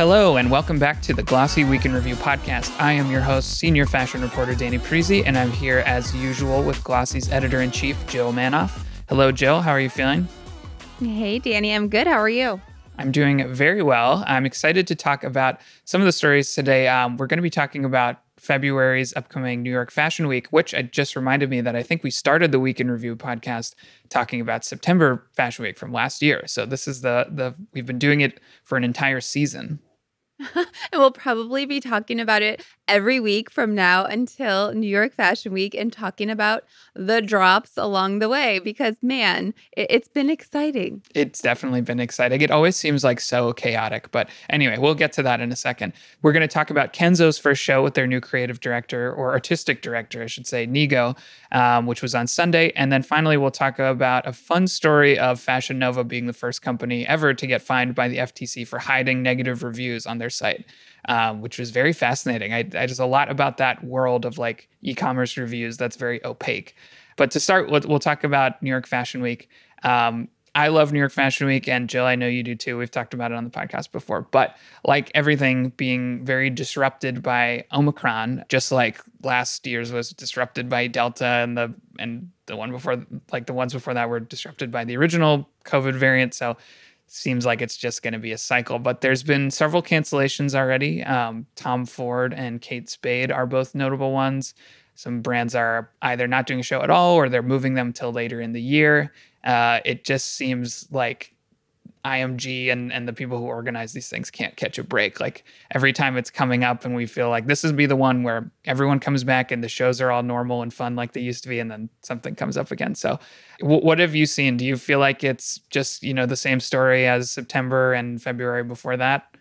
Hello, and welcome back to the Glossy Week in Review podcast. I am your host, senior fashion reporter Danny Parisi, and I'm here as usual with Glossy's editor in chief, Jill Manoff. Hello, Jill. How are you feeling? Hey, Danny. I'm good. How are you? I'm doing very well. I'm excited to talk about some of the stories today. Um, we're going to be talking about February's upcoming New York Fashion Week, which just reminded me that I think we started the Week in Review podcast talking about September Fashion Week from last year. So this is the the we've been doing it for an entire season. and we'll probably be talking about it every week from now until New York Fashion Week and talking about the drops along the way because, man, it, has been exciting. It's definitely been exciting. It always seems like so chaotic. But anyway, we'll get to that in a second. We're going to talk about Kenzo's first show with their new creative director, or artistic director, I should say, Nigo, um, which was on Sunday. And then finally, we'll talk about a fun story of Fashion Nova being the first company ever to get fined by the FTC for hiding negative reviews on their site um, which was very fascinating. I, I just a lot about that world of like e-commerce reviews that's very opaque. But to start, we'll, we'll talk about New York Fashion Week. Um, I love New York Fashion Week, and Jill, I know you do too. We've talked about it on the podcast before, but like everything being very disrupted by Omicron, just like last year's was disrupted by Delta, and the and the one before, like the ones before that, were disrupted by the original COVID variant. So seems like it's just going to be a cycle. But there's been several cancellations already. Um, Tom Ford and Kate Spade are both notable ones. Some brands are either not doing a show at all or they're moving them till later in the year. Uh, it just seems like IMG and, and the people who organize these things can't catch a break. Like every time it's coming up and we feel like this is be the one where everyone comes back and the shows are all normal and fun like they used to be and then something comes up again. So w- what have you seen? Do you feel like it's just, you know, the same story as September and February before that?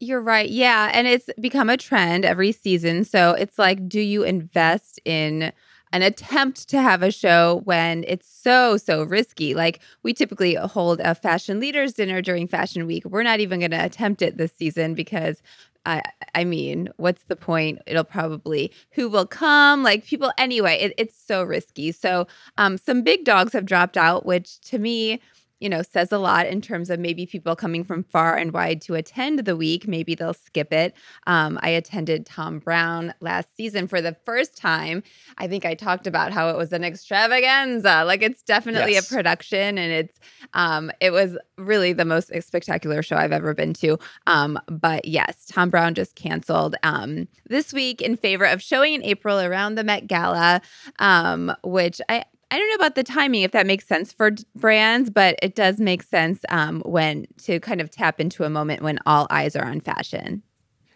You're right. Yeah, and it's become a trend every season. So it's like do you invest in an attempt to have a show when it's so, so risky. Like we typically hold a fashion leaders dinner during fashion week. We're not even going to attempt it this season because I, I mean, what's the point? It'll probably who will come, like people. Anyway, it, it's so risky. So, um, some big dogs have dropped out, which to me you know, says a lot in terms of maybe people coming from far and wide to attend the week. Maybe they'll skip it. Um, I attended Thom Browne last season for the first time. I think I talked about how it was an extravaganza. Like it's definitely yes. a production, and it's um, it was really the most spectacular show I've ever been to. Um, but yes, Thom Browne just canceled um, this week in favor of showing in April around the Met Gala, um, which I I don't know about the timing if that makes sense for brands, but it does make sense um, when to kind of tap into a moment when all eyes are on fashion.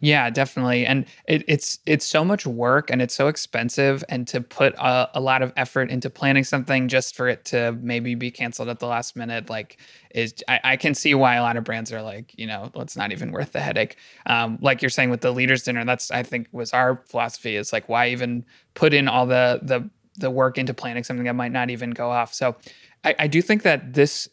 Yeah, definitely. And it, it's it's so much work and it's so expensive and to put a, a, lot of effort into planning something just for it to maybe be canceled at the last minute, like is I, I can see why a lot of brands are like, you know, it's not even worth the headache. Um, like you're saying with the leaders dinner, that's I think was our philosophy is like why even put in all the the the work into planning something that might not even go off. So I, I do think that this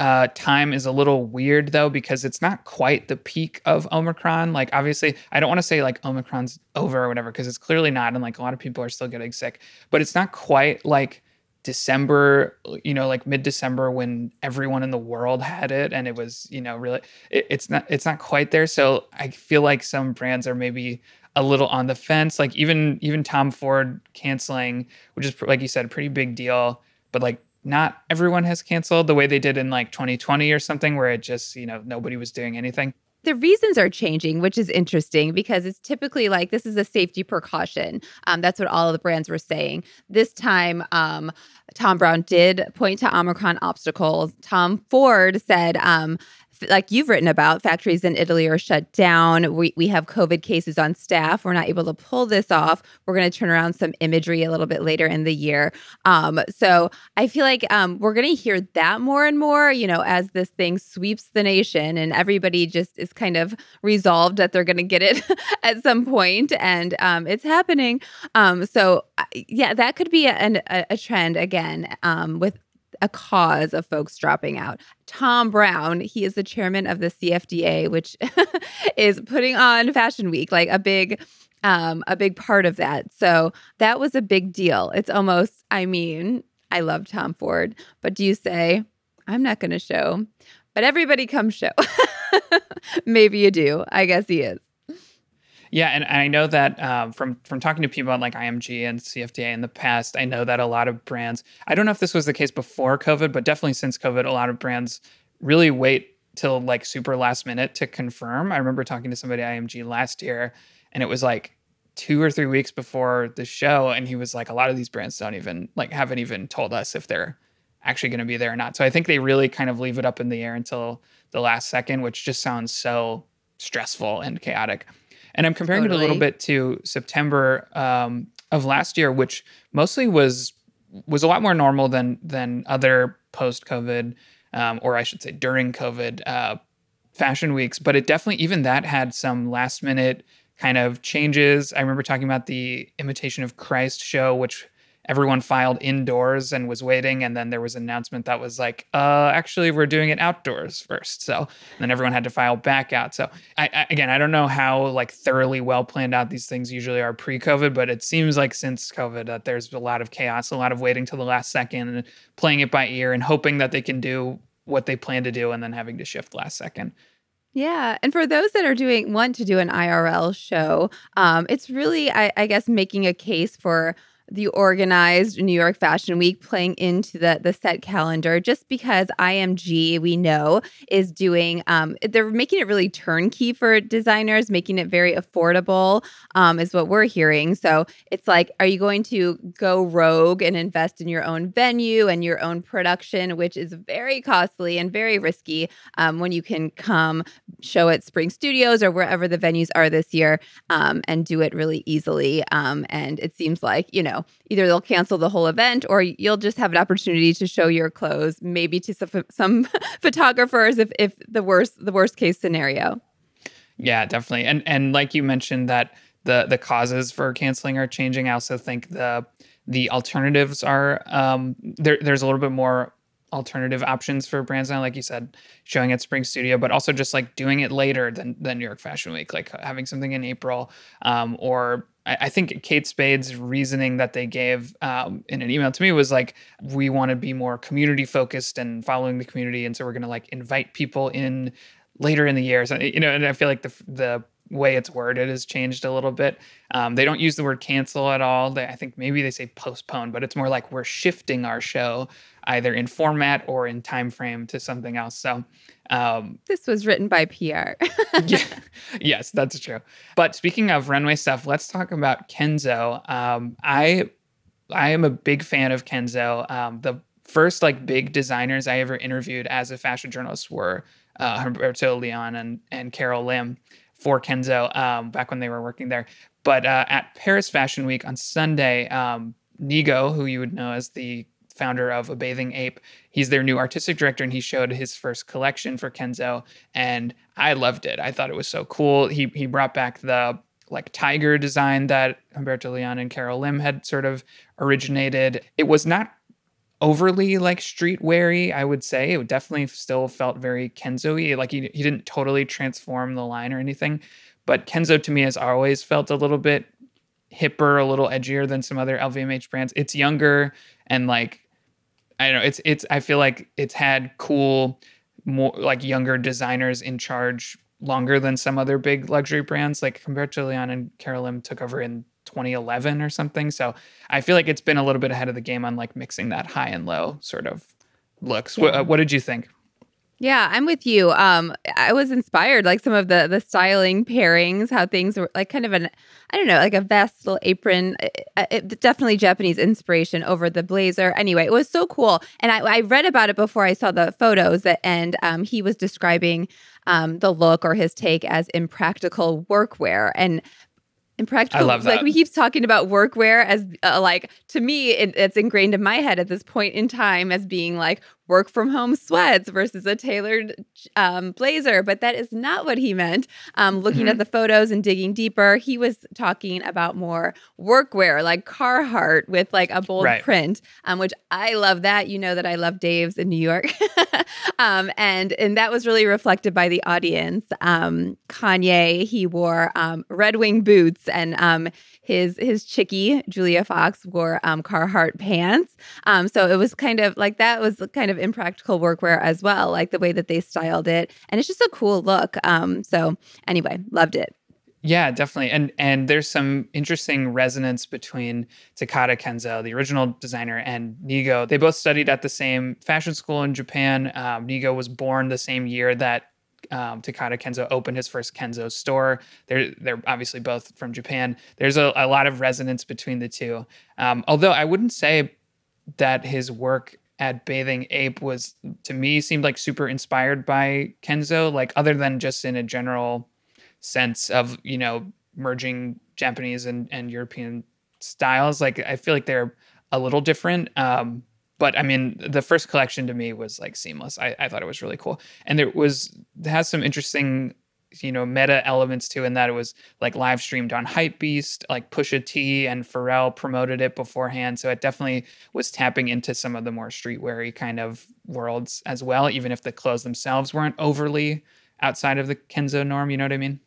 uh, time is a little weird though because it's not quite the peak of Omicron. Like obviously, I don't want to say like Omicron's over or whatever because it's clearly not, and like a lot of people are still getting sick. But it's not quite like December, you know, like mid December when everyone in the world had it, and it was you know really it, it's not it's not quite there. So I feel like some brands are maybe a little on the fence. Like even even Tom Ford canceling, which is like you said, a pretty big deal. But like not everyone has canceled the way they did in like 2020 or something, where it just you know nobody was doing anything. The reasons are changing, which is interesting because it's typically like this is a safety precaution. Um, that's what all of the brands were saying. This time, um, Thom Browne did point to Omicron obstacles. Tom Ford said, um, like you've written about, factories in Italy are shut down. We, we have COVID cases on staff. We're not able to pull this off. We're going to turn around some imagery a little bit later in the year. Um, so I feel like um, we're going to hear that more and more, you know, as this thing sweeps the nation and everybody just is kind of resolved that they're going to get it at some point and um, it's happening. Um, so, yeah, that could be a, a, a trend again um, with a cause of folks dropping out. Thom Browne, he is the chairman of the CFDA, which is putting on Fashion Week, like a big um a big part of that. So that was a big deal. It's almost I mean, I love Tom Ford, but do you say I'm not going to show, but everybody come show. maybe you do. I guess he is. Yeah, and I know that um, from from talking to people at like IMG and CFDA in the past, I know that a lot of brands. I don't know if this was the case before COVID, but definitely since COVID, a lot of brands really wait till like super last minute to confirm. I remember talking to somebody at IMG last year, and it was like two or three weeks before the show, and he was like, "A lot of these brands don't even like haven't even told us if they're actually going to be there or not." So I think they really kind of leave it up in the air until the last second, which just sounds so stressful and chaotic. And I'm comparing totally. it a little bit to September um, of last year, which mostly was was a lot more normal than than other post COVID, um, or I should say during COVID uh, fashion weeks. But it definitely even that had some last minute kind of changes. I remember talking about the Imitation of Christ show, which everyone filed indoors and was waiting and then there was an announcement that was like uh actually we're doing it outdoors first so then everyone had to file back out so I, I, again i don't know how like thoroughly well planned out these things usually are pre-covid but it seems like since covid that there's a lot of chaos a lot of waiting till the last second and playing it by ear and hoping that they can do what they plan to do and then having to shift last second yeah. And for those that are doing want to do an IRL show, um, it's really, I, I guess, making a case for the organized New York Fashion Week playing into the the set calendar just because IMG we know is doing um, they're making it really turnkey for designers, making it very affordable um, is what we're hearing. So it's like, are you going to go rogue and invest in your own venue and your own production, which is very costly and very risky um, when you can come show at Spring Studios or wherever the venues are this year um, and do it really easily. Um, and it seems like you know either they'll cancel the whole event or you'll just have an opportunity to show your clothes, maybe to some, some photographers if, if the worst the worst case scenario. Yeah, definitely. And and like you mentioned that the the causes for canceling are changing. I also think the the alternatives are um, there. There's a little bit more alternative options for brands now, like you said, showing at Spring Studio, but also just like doing it later than than New York Fashion Week, like having something in April, um, or I, I, think Kate Spade's reasoning that they gave um, in an email to me was like, we want to be more community focused and following the community, and so we're going to like invite people in later in the year. So you know, and I feel like the the way it's worded has changed a little bit. Um, they don't use the word cancel at all. They, I think maybe they say postpone, but it's more like we're shifting our show either in format or in time frame to something else. So um, this was written by PR. yeah, yes, that's true. But speaking of runway stuff, let's talk about Kenzo. Um, I I am a big fan of Kenzo. Um, the first like big designers I ever interviewed as a fashion journalist were uh, Humberto Leon and and Carol Lim for Kenzo um, back when they were working there. But uh, at Paris Fashion Week on Sunday, um, Nigo, who you would know as the founder of A Bathing Ape, he's their new artistic director, and he showed his first collection for Kenzo, and I loved it. I thought it was so cool. He he brought back the like tiger design that Humberto Leon and Carol Lim had sort of originated. It was not overly like streetweary, I would say. It definitely still felt very Kenzo-y. Like he, he didn't totally transform the line or anything. But Kenzo to me has always felt a little bit hipper, a little edgier than some other LVMH brands. It's younger and like I don't know, it's it's I feel like it's had cool more like younger designers in charge longer than some other big luxury brands like compared to Leon and Carol Lim took over in 2011 or something. So I feel like it's been a little bit ahead of the game on like mixing that high and low sort of looks. Yeah. What, uh, what did you think? Yeah, I'm with you. Um, I was inspired, like some of the the styling pairings, how things were like kind of an, I don't know, like a vest, little apron. It, uh, it, definitely Japanese inspiration over the blazer. Anyway, it was so cool, and I, I read about it before I saw the photos. That, and um, he was describing um, the look or his take as impractical workwear, and impractical. I love that. Like we keep talking about workwear as uh, like to me, it, it's ingrained in my head at this point in time as being like work from home sweats versus a tailored um, blazer. But that is not what he meant. Um, looking mm-hmm. at the photos and digging deeper, he was talking about more workwear like Carhartt with like a bold right. print, um, which I love that. You know that I love Dave's in New York. Um, and and that was really reflected by the audience. Um, Kanye, he wore um, Red Wing boots and his his chickie Julia Fox wore um, Carhartt pants. Um, so it was kind of like that was kind of impractical workwear as well, like the way that they styled it. And it's just a cool look. Um, so anyway, loved it. Yeah, definitely. And and there's some interesting resonance between Takada Kenzo, the original designer, and Nigo. They both studied at the same fashion school in Japan. Um, Nigo was born the same year that um, Takada Kenzo opened his first Kenzo store. They're they're obviously both from Japan. There's a, a lot of resonance between the two. Um, although I wouldn't say that his work at Bathing Ape was to me seemed like super inspired by Kenzo, like other than just in a general sense of you know merging Japanese and, and European styles. Like I feel like they're a little different. Um, but I mean, the first collection to me was like seamless. I, I thought it was really cool, and there was it has some interesting, you know, meta elements too. In that it was like live streamed on Hypebeast, like Pusha T and Pharrell promoted it beforehand, so it definitely was tapping into some of the more streetweary kind of worlds as well, even if the clothes themselves weren't overly outside of the Kenzo norm. You know what I mean?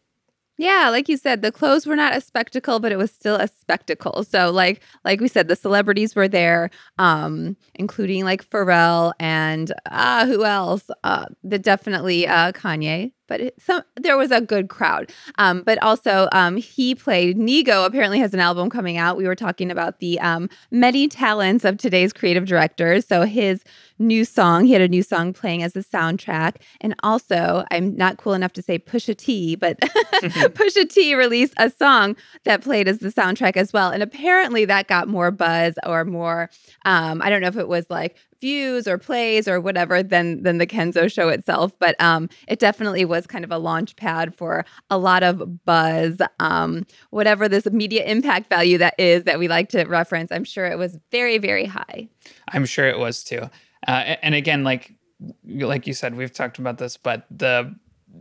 Yeah, like you said, the clothes were not a spectacle, but it was still a spectacle. So like like we said, the celebrities were there, um, including like Pharrell and uh who else? Uh the definitely uh Kanye but it, some there was a good crowd. Um, but also, um, he played Nigo. Apparently, has an album coming out. We were talking about the um, many talents of today's creative directors. So his new song, he had a new song playing as a soundtrack, and also I'm not cool enough to say Pusha T, but Pusha T released a song that played as the soundtrack as well, and apparently that got more buzz or more. Um, I don't know if it was like views or plays or whatever than than the Kenzo show itself. But um, it definitely was kind of a launch pad for a lot of buzz. Um, whatever this media impact value that is that we like to reference, I'm sure it was very very high. I'm sure it was too. Uh, and again, like like you said, we've talked about this, but the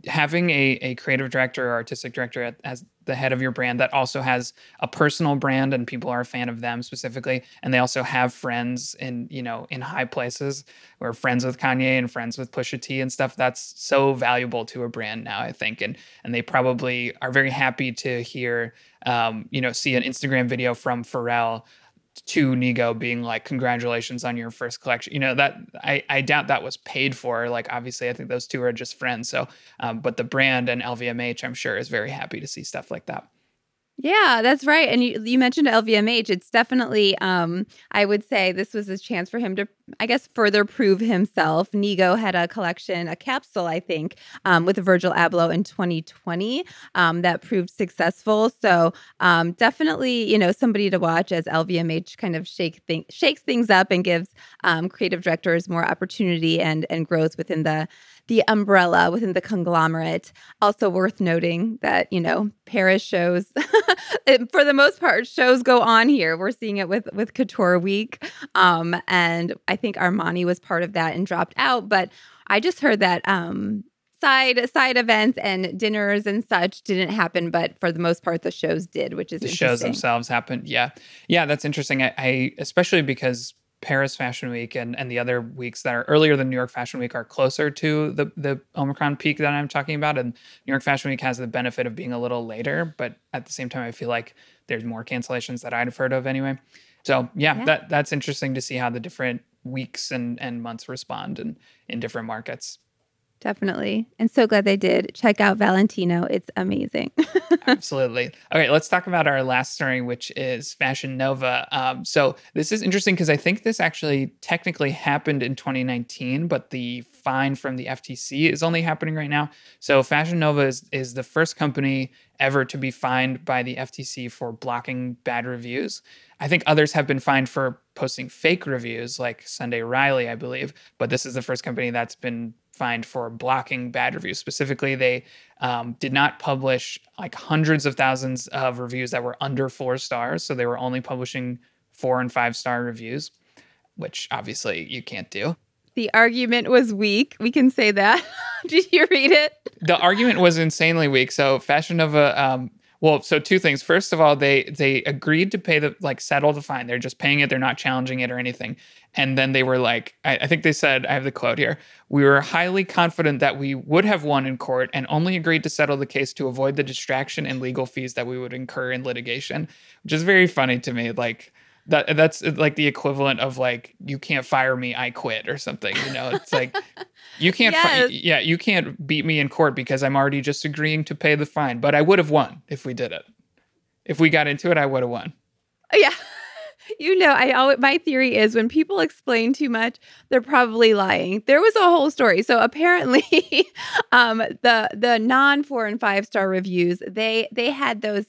having a, a creative director or artistic director as the head of your brand that also has a personal brand and people are a fan of them specifically and they also have friends in you know in high places or friends with Kanye and friends with Pusha T and stuff that's so valuable to a brand now I think. And and they probably are very happy to hear um, you know see an Instagram video from Pharrell to Nigo being like, congratulations on your first collection. You know, that I, I doubt that was paid for. Like, obviously, I think those two are just friends. So, um, but the brand and LVMH, I'm sure, is very happy to see stuff like that. Yeah, that's right. And you, you mentioned LVMH. It's definitely, um, I would say this was a chance for him to, I guess, further prove himself. Nigo had a collection, a capsule, I think, um, with Virgil Abloh in 2020 um, that proved successful. So um, definitely, you know, somebody to watch as LVMH kind of shake thing, shakes things up and gives um, creative directors more opportunity and and growth within the the umbrella within the conglomerate. Also worth noting that, you know, Paris shows for the most part shows go on here. We're seeing it with with Couture Week. Um, and I think Armani was part of that and dropped out, but I just heard that um side side events and dinners and such didn't happen, but for the most part, the shows did, which is the shows themselves happened. Yeah, yeah, that's interesting. I, I especially because Paris Fashion Week and, and the other weeks that are earlier than New York Fashion Week are closer to the, the Omicron peak that I'm talking about. And New York Fashion Week has the benefit of being a little later, but at the same time, I feel like there's more cancellations that I'd have heard of anyway. So yeah, yeah. that that's interesting to see how the different weeks and, and months respond in, in different markets. Definitely. And so glad they did. Check out Valentino. It's amazing. Absolutely. All right, let's talk about our last story, which is Fashion Nova. Um, so this is interesting because I think this actually technically happened in 2019, but the fine from the FTC is only happening right now. So Fashion Nova is, is the first company ever to be fined by the FTC for blocking bad reviews. I think others have been fined for posting fake reviews, like Sunday Riley, I believe, but this is the first company that's been fined for blocking bad reviews. Specifically, they um, did not publish like hundreds of thousands of reviews that were under four stars. So they were only publishing four and five star reviews, which obviously you can't do. The argument was weak. We can say that. did you read it? The argument was insanely weak. So Fashion Nova um, well, so two things. First of all, they they agreed to pay the like settle the fine. They're just paying it. They're not challenging it or anything. And then they were like, I, I, think they said, I have the quote here. We were highly confident that we would have won in court and only agreed to settle the case to avoid the distraction and legal fees that we would incur in litigation, which is very funny to me. Like that that's like the equivalent of like you can't fire me, I quit or something. You know, it's like you can't. Yes. Fi- yeah, you can't beat me in court because I'm already just agreeing to pay the fine. But I would have won if we did it. If we got into it, I would have won. Yeah. You know, I always my theory is when people explain too much, they're probably lying. There was a whole story. So apparently, um, the the non four and five star reviews they they had those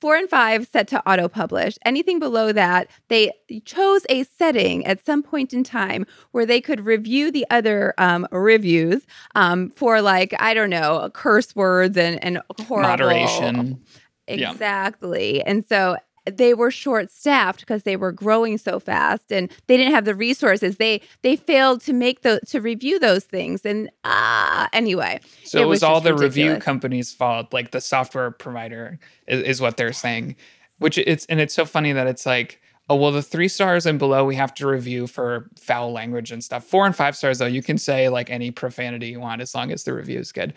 four and five set to auto publish. Anything below that, they chose a setting at some point in time where they could review the other um, reviews um, for like I don't know curse words and and horrible Moderation. Yeah. Exactly. And so they were short staffed because they were growing so fast and they didn't have the resources. They they failed to make the to review those things. And ah anyway. So it, was, all just the review ridiculous. company's fault, like the software provider is, is what they're saying. Which it's and it's so funny that it's like, oh well, the three stars and below we have to review for foul language and stuff. Four and five stars though, you can say like any profanity you want as long as the review is good.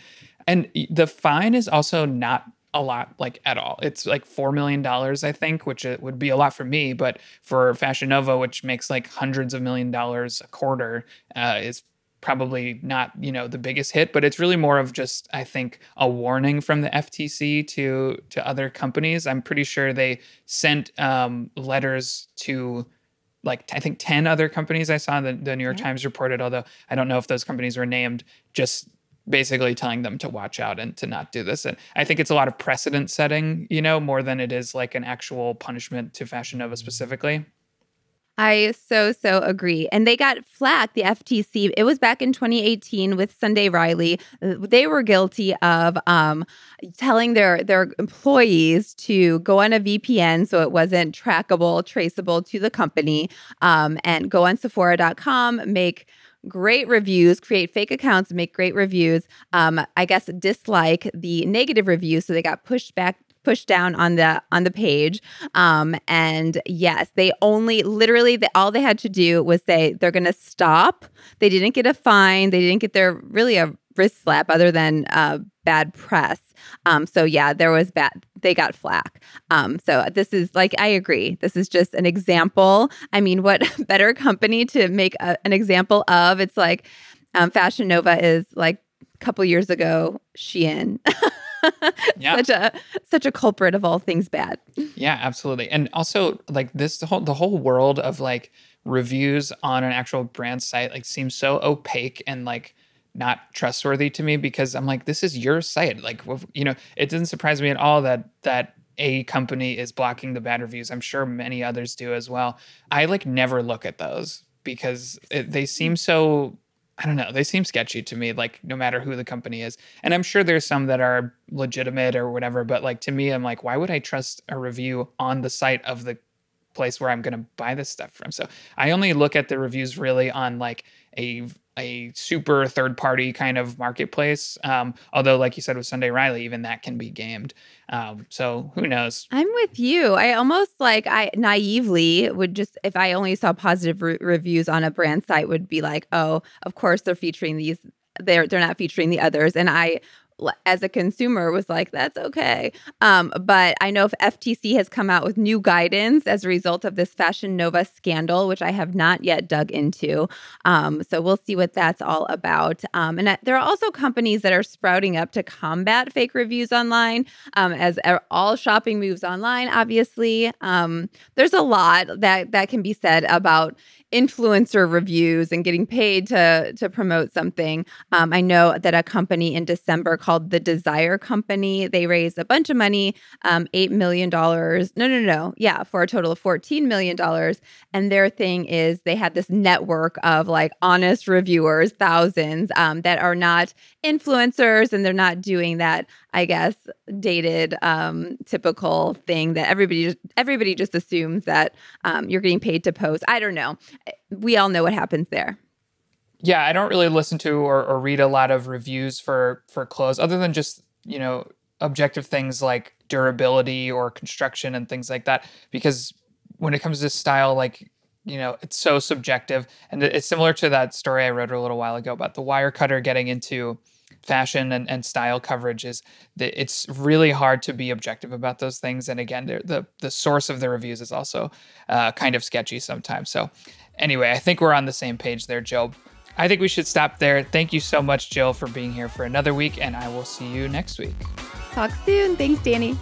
And the fine is also not a lot like at all. It's like four million dollars, I think, which it would be a lot for me, but for Fashion Nova, which makes like hundreds of million dollars a quarter, uh, is probably not you know the biggest hit. But it's really more of just I think a warning from the FTC to to other companies. I'm pretty sure they sent um, letters to like I think 10 other companies I saw the, the New York Yeah. Times reported, although I don't know if those companies were named, just basically telling them to watch out and to not do this. And I think it's a lot of precedent setting, you know, more than it is like an actual punishment to Fashion Nova specifically. I so so agree. And they got flack, the FTC. It was back in 2018 with Sunday Riley. They were guilty of um, telling their their employees to go on a VPN so it wasn't trackable, traceable to the company, um, and go on Sephora.com, make great reviews, create fake accounts, make great reviews. Um, I guess dislike the negative reviews, so they got pushed back pushed down on the on the page. Um and yes they only literally the, all they had to do was say they're going to stop. They didn't get a fine. They didn't get their really a wrist slap other than uh bad press um so yeah there was bad they got flack um so this is like i agree this is just an example i mean what better company to make a, an example of it's like um fashion nova is like a couple years ago shein Yeah. such a such a culprit of all things bad. Yeah, absolutely. And also like this the whole the whole world of like reviews on an actual brand site like seems so opaque and like not trustworthy to me because I'm like this is your site. Like you know, it doesn't surprise me at all that that a company is blocking the bad reviews. I'm sure many others do as well. I like never look at those because it, they seem so I don't know. They seem sketchy to me, like no matter who the company is. And I'm sure there's some that are legitimate or whatever, but like to me, I'm like, why would I trust a review on the site of the place where I'm going to buy this stuff from? So I only look at the reviews really on like a a super third party kind of marketplace. Um, although, like you said with Sunday Riley, even that can be gamed. Um, so who knows? I'm with you. I almost like I naively would just if I only saw positive re- reviews on a brand site would be like, "Oh, of course they're featuring these they're they're not featuring the others." And I as a consumer was like, "That's okay." Um but I know if FTC has come out with new guidance as a result of this Fashion Nova scandal, which I have not yet dug into. Um so we'll see what that's all about. Um and there are also companies that are sprouting up to combat fake reviews online um, as all shopping moves online obviously um, there's a lot that that can be said about influencer reviews and getting paid to to promote something. Um, i know that a company in december called the desire company they raised a bunch of money um, $8 million no no no yeah for a total of $14 million and their thing is they had this network of like honest reviewers thousands um, that are not influencers and they're not doing that i guess dated um, typical thing that everybody just everybody just assumes that um, you're getting paid to post. I don't know. We all know what happens there. Yeah, I don't really listen to or, or read a lot of reviews for for clothes other than just, you know, objective things like durability or construction and things like that because when it comes to style like you know it's so subjective. And it's similar to that story i wrote a little while ago about the Wirecutter getting into fashion and, and style coverage is that it's really hard to be objective about those things. And again, the the source of the reviews is also uh, kind of sketchy sometimes. So anyway, I think we're on the same page there, Joe. I think we should stop there. Thank you so much, Jill, for being here for another week, and I will see you next week. Talk soon. Thanks, Danny.